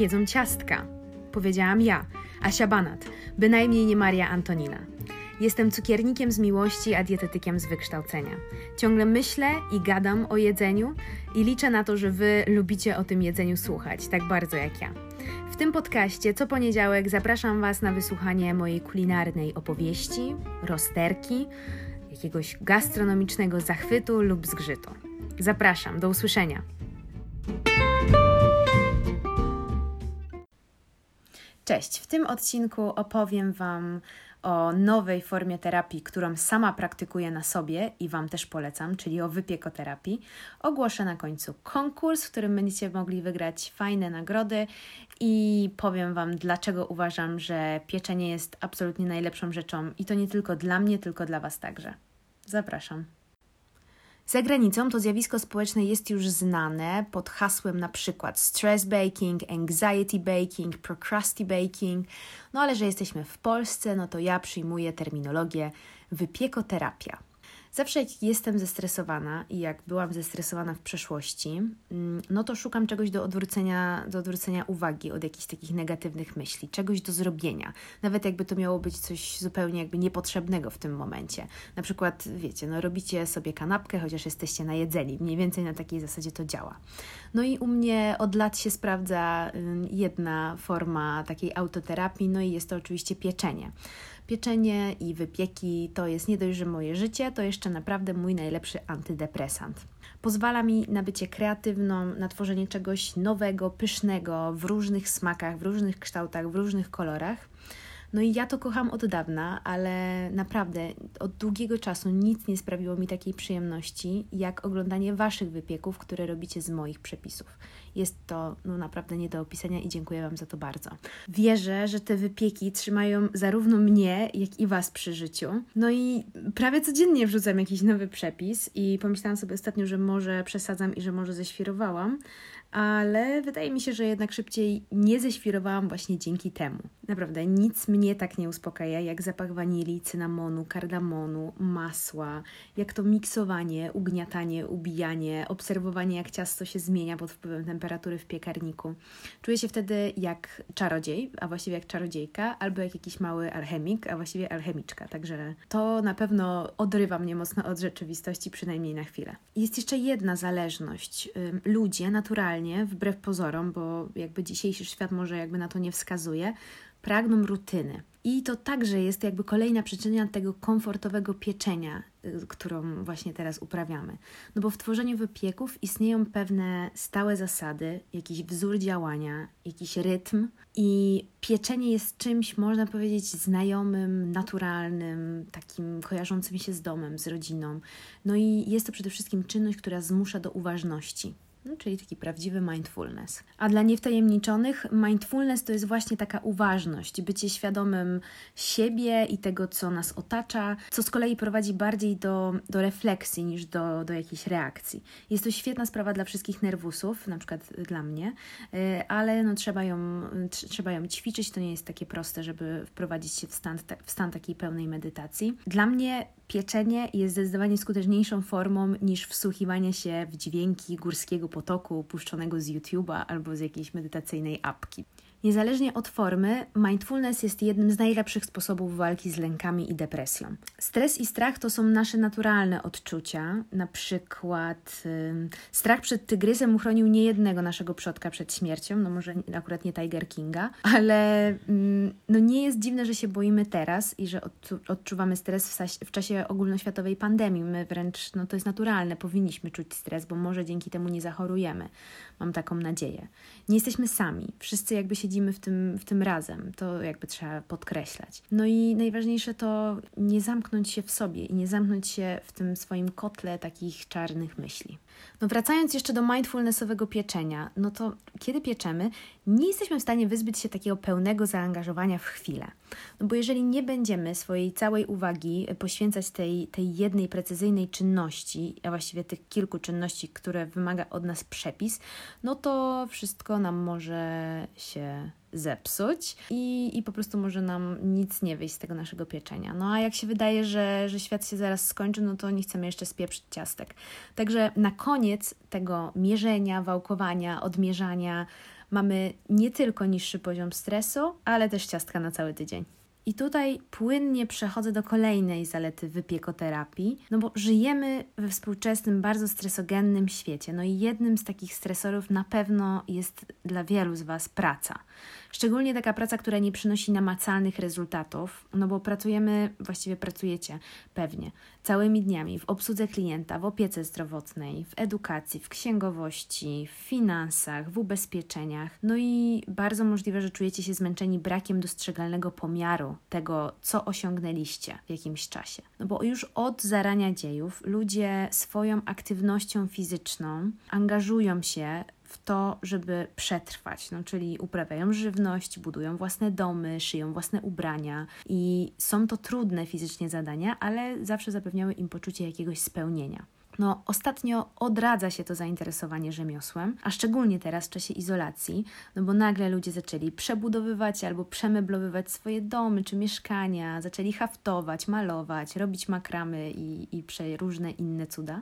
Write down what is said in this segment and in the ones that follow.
jedzą ciastka. Powiedziałam ja, Asia Banat, bynajmniej nie Maria Antonina. Jestem cukiernikiem z miłości, a dietetykiem z wykształcenia. Ciągle myślę i gadam o jedzeniu i liczę na to, że Wy lubicie o tym jedzeniu słuchać, tak bardzo jak ja. W tym podcaście co poniedziałek zapraszam Was na wysłuchanie mojej kulinarnej opowieści, rozterki, jakiegoś gastronomicznego zachwytu lub zgrzytu. Zapraszam, do usłyszenia. Cześć, w tym odcinku opowiem Wam o nowej formie terapii, którą sama praktykuję na sobie i Wam też polecam, czyli o wypiekoterapii. Ogłoszę na końcu konkurs, w którym będziecie mogli wygrać fajne nagrody i powiem Wam, dlaczego uważam, że pieczenie jest absolutnie najlepszą rzeczą i to nie tylko dla mnie, tylko dla Was także. Zapraszam. Za granicą to zjawisko społeczne jest już znane pod hasłem na przykład stress baking, anxiety baking, procrasti baking. No ale że jesteśmy w Polsce, no to ja przyjmuję terminologię wypiekoterapia. Zawsze jak jestem zestresowana i jak byłam zestresowana w przeszłości, mm, no to szukam czegoś do odwrócenia, do odwrócenia uwagi od jakichś takich negatywnych myśli, czegoś do zrobienia. Nawet jakby to miało być coś zupełnie jakby niepotrzebnego w tym momencie. Na przykład, wiecie, no robicie sobie kanapkę, chociaż jesteście najedzeni. Mniej więcej na takiej zasadzie to działa. No i u mnie od lat się sprawdza jedna forma takiej autoterapii, no i jest to oczywiście pieczenie. Pieczenie i wypieki to jest nie dość, że moje życie, to jeszcze naprawdę mój najlepszy antydepresant. Pozwala mi na bycie kreatywną, na tworzenie czegoś nowego, pysznego, w różnych smakach, w różnych kształtach, w różnych kolorach. No i ja to kocham od dawna, ale naprawdę od długiego czasu nic nie sprawiło mi takiej przyjemności, jak oglądanie Waszych wypieków, które robicie z moich przepisów. Jest to no, naprawdę nie do opisania i dziękuję Wam za to bardzo. Wierzę, że te wypieki trzymają zarówno mnie, jak i Was przy życiu. No i prawie codziennie wrzucam jakiś nowy przepis i pomyślałam sobie ostatnio, że może przesadzam i że może ześwirowałam, ale wydaje mi się, że jednak szybciej nie ześwirowałam właśnie dzięki temu. Naprawdę nic mnie tak nie uspokaja, jak zapach wanilii, cynamonu, kardamonu, masła, jak to miksowanie, ugniatanie, ubijanie, obserwowanie jak ciasto się zmienia pod wpływem temperatury w piekarniku. Czuję się wtedy jak czarodziej, a właściwie jak czarodziejka, albo jak jakiś mały alchemik, a właściwie alchemiczka. Także to na pewno odrywa mnie mocno od rzeczywistości, przynajmniej na chwilę. Jest jeszcze jedna zależność. Ludzie naturalnie wbrew pozorom, bo jakby dzisiejszy świat może jakby na to nie wskazuje, pragną rutyny. I to także jest jakby kolejna przyczyna tego komfortowego pieczenia, y, którą właśnie teraz uprawiamy. No bo w tworzeniu wypieków istnieją pewne stałe zasady, jakiś wzór działania, jakiś rytm i pieczenie jest czymś, można powiedzieć, znajomym, naturalnym, takim kojarzącym się z domem, z rodziną. No i jest to przede wszystkim czynność, która zmusza do uważności. No, czyli taki prawdziwy mindfulness. A dla niewtajemniczonych, mindfulness to jest właśnie taka uważność, bycie świadomym siebie i tego, co nas otacza, co z kolei prowadzi bardziej do, do refleksji niż do, do jakiejś reakcji. Jest to świetna sprawa dla wszystkich nerwusów, na przykład dla mnie, y, ale no, trzeba, ją, trzeba ją ćwiczyć. To nie jest takie proste, żeby wprowadzić się w stan, w stan takiej pełnej medytacji. Dla mnie pieczenie jest zdecydowanie skuteczniejszą formą niż wsłuchiwanie się w dźwięki górskiego potoku puszczonego z YouTube'a albo z jakiejś medytacyjnej apki. Niezależnie od formy, mindfulness jest jednym z najlepszych sposobów walki z lękami i depresją. Stres i strach to są nasze naturalne odczucia. Na przykład yy, strach przed tygrysem uchronił niejednego naszego przodka przed śmiercią, no może akurat nie Tiger Kinga, ale yy, no nie jest dziwne, że się boimy teraz i że odczuwamy stres w, w czasie ogólnoświatowej pandemii. My wręcz, no to jest naturalne, powinniśmy czuć stres, bo może dzięki temu nie zachorujemy. Mam taką nadzieję. Nie jesteśmy sami. Wszyscy jakby siedzimy w tym, w tym razem. To jakby trzeba podkreślać. No i najważniejsze to nie zamknąć się w sobie i nie zamknąć się w tym swoim kotle takich czarnych myśli. No wracając jeszcze do mindfulnessowego pieczenia, no to kiedy pieczemy, nie jesteśmy w stanie wyzbyć się takiego pełnego zaangażowania w chwilę. No bo jeżeli nie będziemy swojej całej uwagi poświęcać tej, tej jednej precyzyjnej czynności, a właściwie tych kilku czynności, które wymaga od nas przepis, no to wszystko nam może się zepsuć i, i po prostu może nam nic nie wyjść z tego naszego pieczenia. No a jak się wydaje, że, że świat się zaraz skończy, no to nie chcemy jeszcze spieprzyć ciastek. Także na koniec tego mierzenia, wałkowania, odmierzania, mamy nie tylko niższy poziom stresu, ale też ciastka na cały tydzień. I tutaj płynnie przechodzę do kolejnej zalety wypiekoterapii, no bo żyjemy we współczesnym, bardzo stresogennym świecie. No i jednym z takich stresorów na pewno jest dla wielu z Was praca. Szczególnie taka praca, która nie przynosi namacalnych rezultatów, no bo pracujemy, właściwie pracujecie pewnie, całymi dniami w obsłudze klienta, w opiece zdrowotnej, w edukacji, w księgowości, w finansach, w ubezpieczeniach. No i bardzo możliwe, że czujecie się zmęczeni brakiem dostrzegalnego pomiaru tego, co osiągnęliście w jakimś czasie. No bo już od zarania dziejów ludzie swoją aktywnością fizyczną angażują się w to, żeby przetrwać, no, czyli uprawiają żywność, budują własne domy, szyją własne ubrania i są to trudne fizycznie zadania, ale zawsze zapewniały im poczucie jakiegoś spełnienia. No, ostatnio odradza się to zainteresowanie rzemiosłem, a szczególnie teraz w czasie izolacji, no bo nagle ludzie zaczęli przebudowywać albo przemeblowywać swoje domy czy mieszkania, zaczęli haftować, malować, robić makramy i, i różne inne cuda.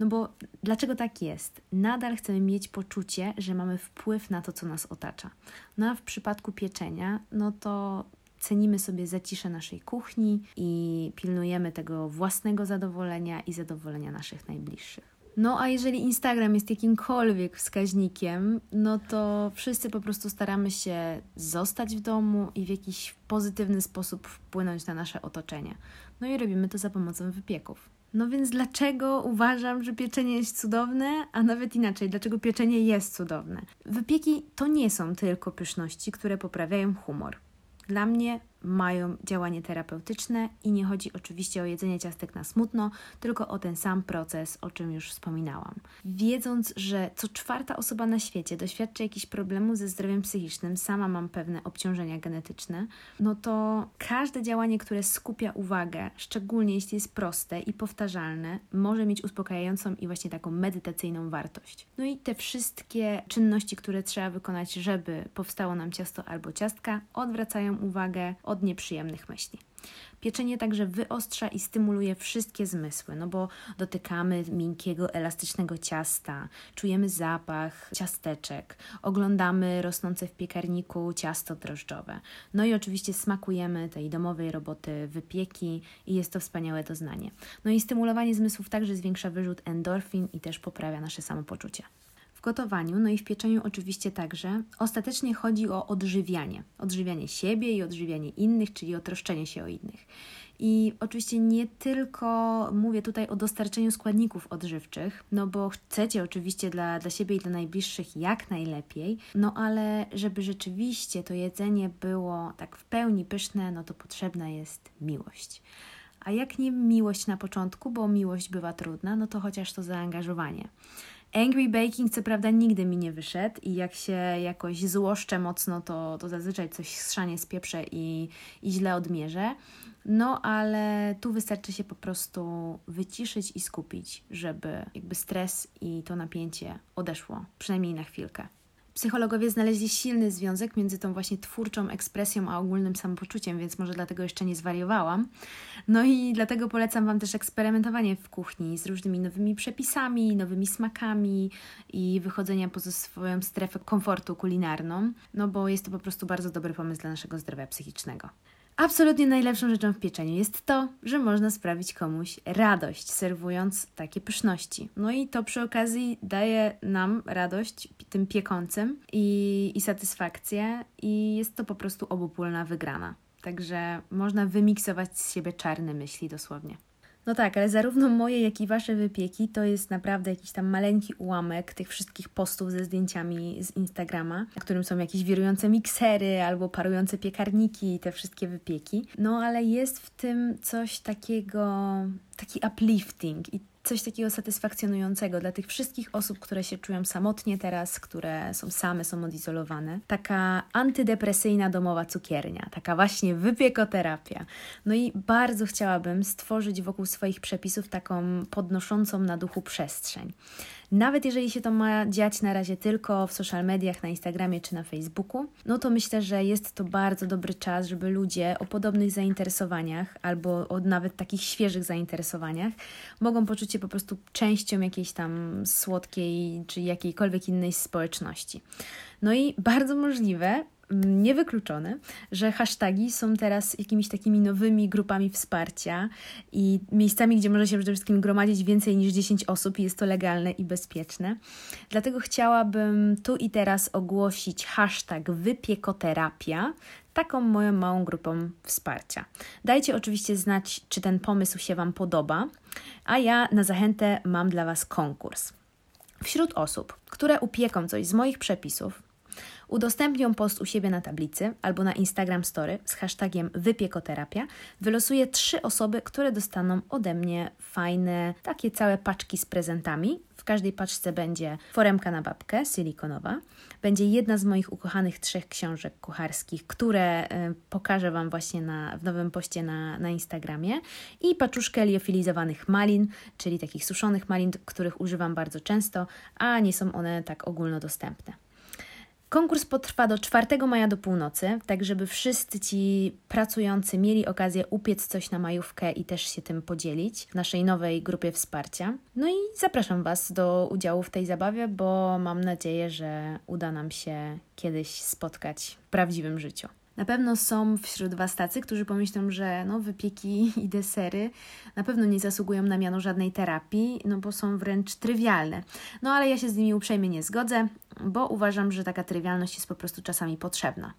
No bo dlaczego tak jest? Nadal chcemy mieć poczucie, że mamy wpływ na to, co nas otacza. No a w przypadku pieczenia, no to cenimy sobie zaciszę naszej kuchni i pilnujemy tego własnego zadowolenia i zadowolenia naszych najbliższych. No a jeżeli Instagram jest jakimkolwiek wskaźnikiem, no to wszyscy po prostu staramy się zostać w domu i w jakiś pozytywny sposób wpłynąć na nasze otoczenie. No i robimy to za pomocą wypieków. No więc dlaczego uważam, że pieczenie jest cudowne, a nawet inaczej, dlaczego pieczenie jest cudowne? Wypieki to nie są tylko pyszności, które poprawiają humor. Dla mnie mają działanie terapeutyczne i nie chodzi oczywiście o jedzenie ciastek na smutno, tylko o ten sam proces, o czym już wspominałam. Wiedząc, że co czwarta osoba na świecie doświadcza jakichś problemów ze zdrowiem psychicznym, sama mam pewne obciążenia genetyczne, no to każde działanie, które skupia uwagę, szczególnie jeśli jest proste i powtarzalne, może mieć uspokajającą i właśnie taką medytacyjną wartość. No i te wszystkie czynności, które trzeba wykonać, żeby powstało nam ciasto albo ciastka, odwracają uwagę od nieprzyjemnych myśli. Pieczenie także wyostrza i stymuluje wszystkie zmysły, no bo dotykamy miękkiego, elastycznego ciasta, czujemy zapach ciasteczek, oglądamy rosnące w piekarniku ciasto drożdżowe. No i oczywiście smakujemy tej domowej roboty wypieki i jest to wspaniałe doznanie. No i stymulowanie zmysłów także zwiększa wyrzut endorfin i też poprawia nasze samopoczucie w gotowaniu, no i w pieczeniu oczywiście także, ostatecznie chodzi o odżywianie. Odżywianie siebie i odżywianie innych, czyli o troszczenie się o innych. I oczywiście nie tylko mówię tutaj o dostarczeniu składników odżywczych, no bo chcecie oczywiście dla, dla siebie i dla najbliższych jak najlepiej, no ale żeby rzeczywiście to jedzenie było tak w pełni pyszne, no to potrzebna jest miłość. A jak nie miłość na początku, bo miłość bywa trudna, no to chociaż to zaangażowanie. Angry Baking co prawda nigdy mi nie wyszedł i jak się jakoś złoszczę mocno, to, to zazwyczaj coś schrzanie spieprze i, i źle odmierzę. No, ale tu wystarczy się po prostu wyciszyć i skupić, żeby jakby stres i to napięcie odeszło, przynajmniej na chwilkę. Psychologowie znaleźli silny związek między tą właśnie twórczą ekspresją a ogólnym samopoczuciem, więc może dlatego jeszcze nie zwariowałam. No i dlatego polecam Wam też eksperymentowanie w kuchni z różnymi nowymi przepisami, nowymi smakami i wychodzenia poza swoją strefę komfortu kulinarną, no bo jest to po prostu bardzo dobry pomysł dla naszego zdrowia psychicznego. Absolutnie najlepszą rzeczą w pieczeniu jest to, że można sprawić komuś radość, serwując takie pyszności. No i to przy okazji daje nam radość tym piekącym i, i satysfakcję, i jest to po prostu obopólna wygrana. Także można wymiksować z siebie czarne myśli dosłownie. No tak, ale zarówno moje, jak i wasze wypieki to jest naprawdę jakiś tam maleńki ułamek tych wszystkich postów ze zdjęciami z Instagrama, na którym są jakieś wirujące miksery albo parujące piekarniki i te wszystkie wypieki. No ale jest w tym coś takiego, taki uplifting i coś takiego satysfakcjonującego dla tych wszystkich osób, które się czują samotnie teraz, które są same, są odizolowane. Taka antydepresyjna domowa cukiernia, taka właśnie wypiekoterapia. No i bardzo chciałabym stworzyć wokół swoich przepisów taką podnoszącą na duchu przestrzeń. Nawet jeżeli się to ma dziać na razie tylko w social mediach, na Instagramie czy na Facebooku, no to myślę, że jest to bardzo dobry czas, żeby ludzie o podobnych zainteresowaniach albo o nawet takich świeżych zainteresowaniach mogą poczuć się po prostu częścią jakiejś tam słodkiej czy jakiejkolwiek innej społeczności. No i bardzo możliwe, niewykluczone, że hasztagi są teraz jakimiś takimi nowymi grupami wsparcia i miejscami, gdzie może się przede wszystkim gromadzić więcej niż 10 osób i jest to legalne i bezpieczne. Dlatego chciałabym tu i teraz ogłosić hashtag wypiekoterapia, taką moją małą grupą wsparcia. Dajcie oczywiście znać, czy ten pomysł się Wam podoba, a ja na zachętę mam dla Was konkurs. Wśród osób, które upieką coś z moich przepisów, udostępnią post u siebie na tablicy albo na Instagram Story z hashtagiem wypiekoterapia, wylosuję trzy osoby, które dostaną ode mnie fajne, takie całe paczki z prezentami. W każdej paczce będzie foremka na babkę, silikonowa. Będzie jedna z moich ukochanych trzech książek kucharskich, które y, pokażę Wam właśnie na, w nowym poście na, na Instagramie. I paczuszkę liofilizowanych malin, czyli takich suszonych malin, których używam bardzo często, a nie są one tak ogólnodostępne. Konkurs potrwa do 4 maja do północy, tak żeby wszyscy ci pracujący mieli okazję upiec coś na majówkę i też się tym podzielić w naszej nowej grupie wsparcia. No i zapraszam Was do udziału w tej zabawie, bo mam nadzieję, że uda nam się kiedyś spotkać w prawdziwym życiu. Na pewno są wśród Was tacy, którzy pomyślą, że no, wypieki i desery na pewno nie zasługują na miano żadnej terapii, no bo są wręcz trywialne. No ale ja się z nimi uprzejmie nie zgodzę bo uważam, że taka trywialność jest po prostu czasami potrzebna.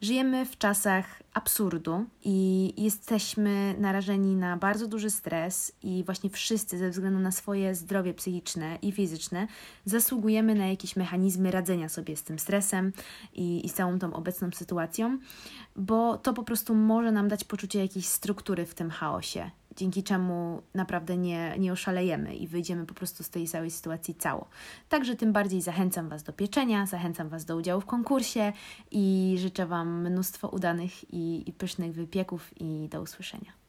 Żyjemy w czasach absurdu i jesteśmy narażeni na bardzo duży stres, i właśnie wszyscy, ze względu na swoje zdrowie psychiczne i fizyczne, zasługujemy na jakieś mechanizmy radzenia sobie z tym stresem i, i całą tą obecną sytuacją, bo to po prostu może nam dać poczucie jakiejś struktury w tym chaosie dzięki czemu naprawdę nie, nie oszalejemy i wyjdziemy po prostu z tej całej sytuacji cało. Także tym bardziej zachęcam Was do pieczenia, zachęcam Was do udziału w konkursie i życzę Wam mnóstwo udanych i, i pysznych wypieków i do usłyszenia.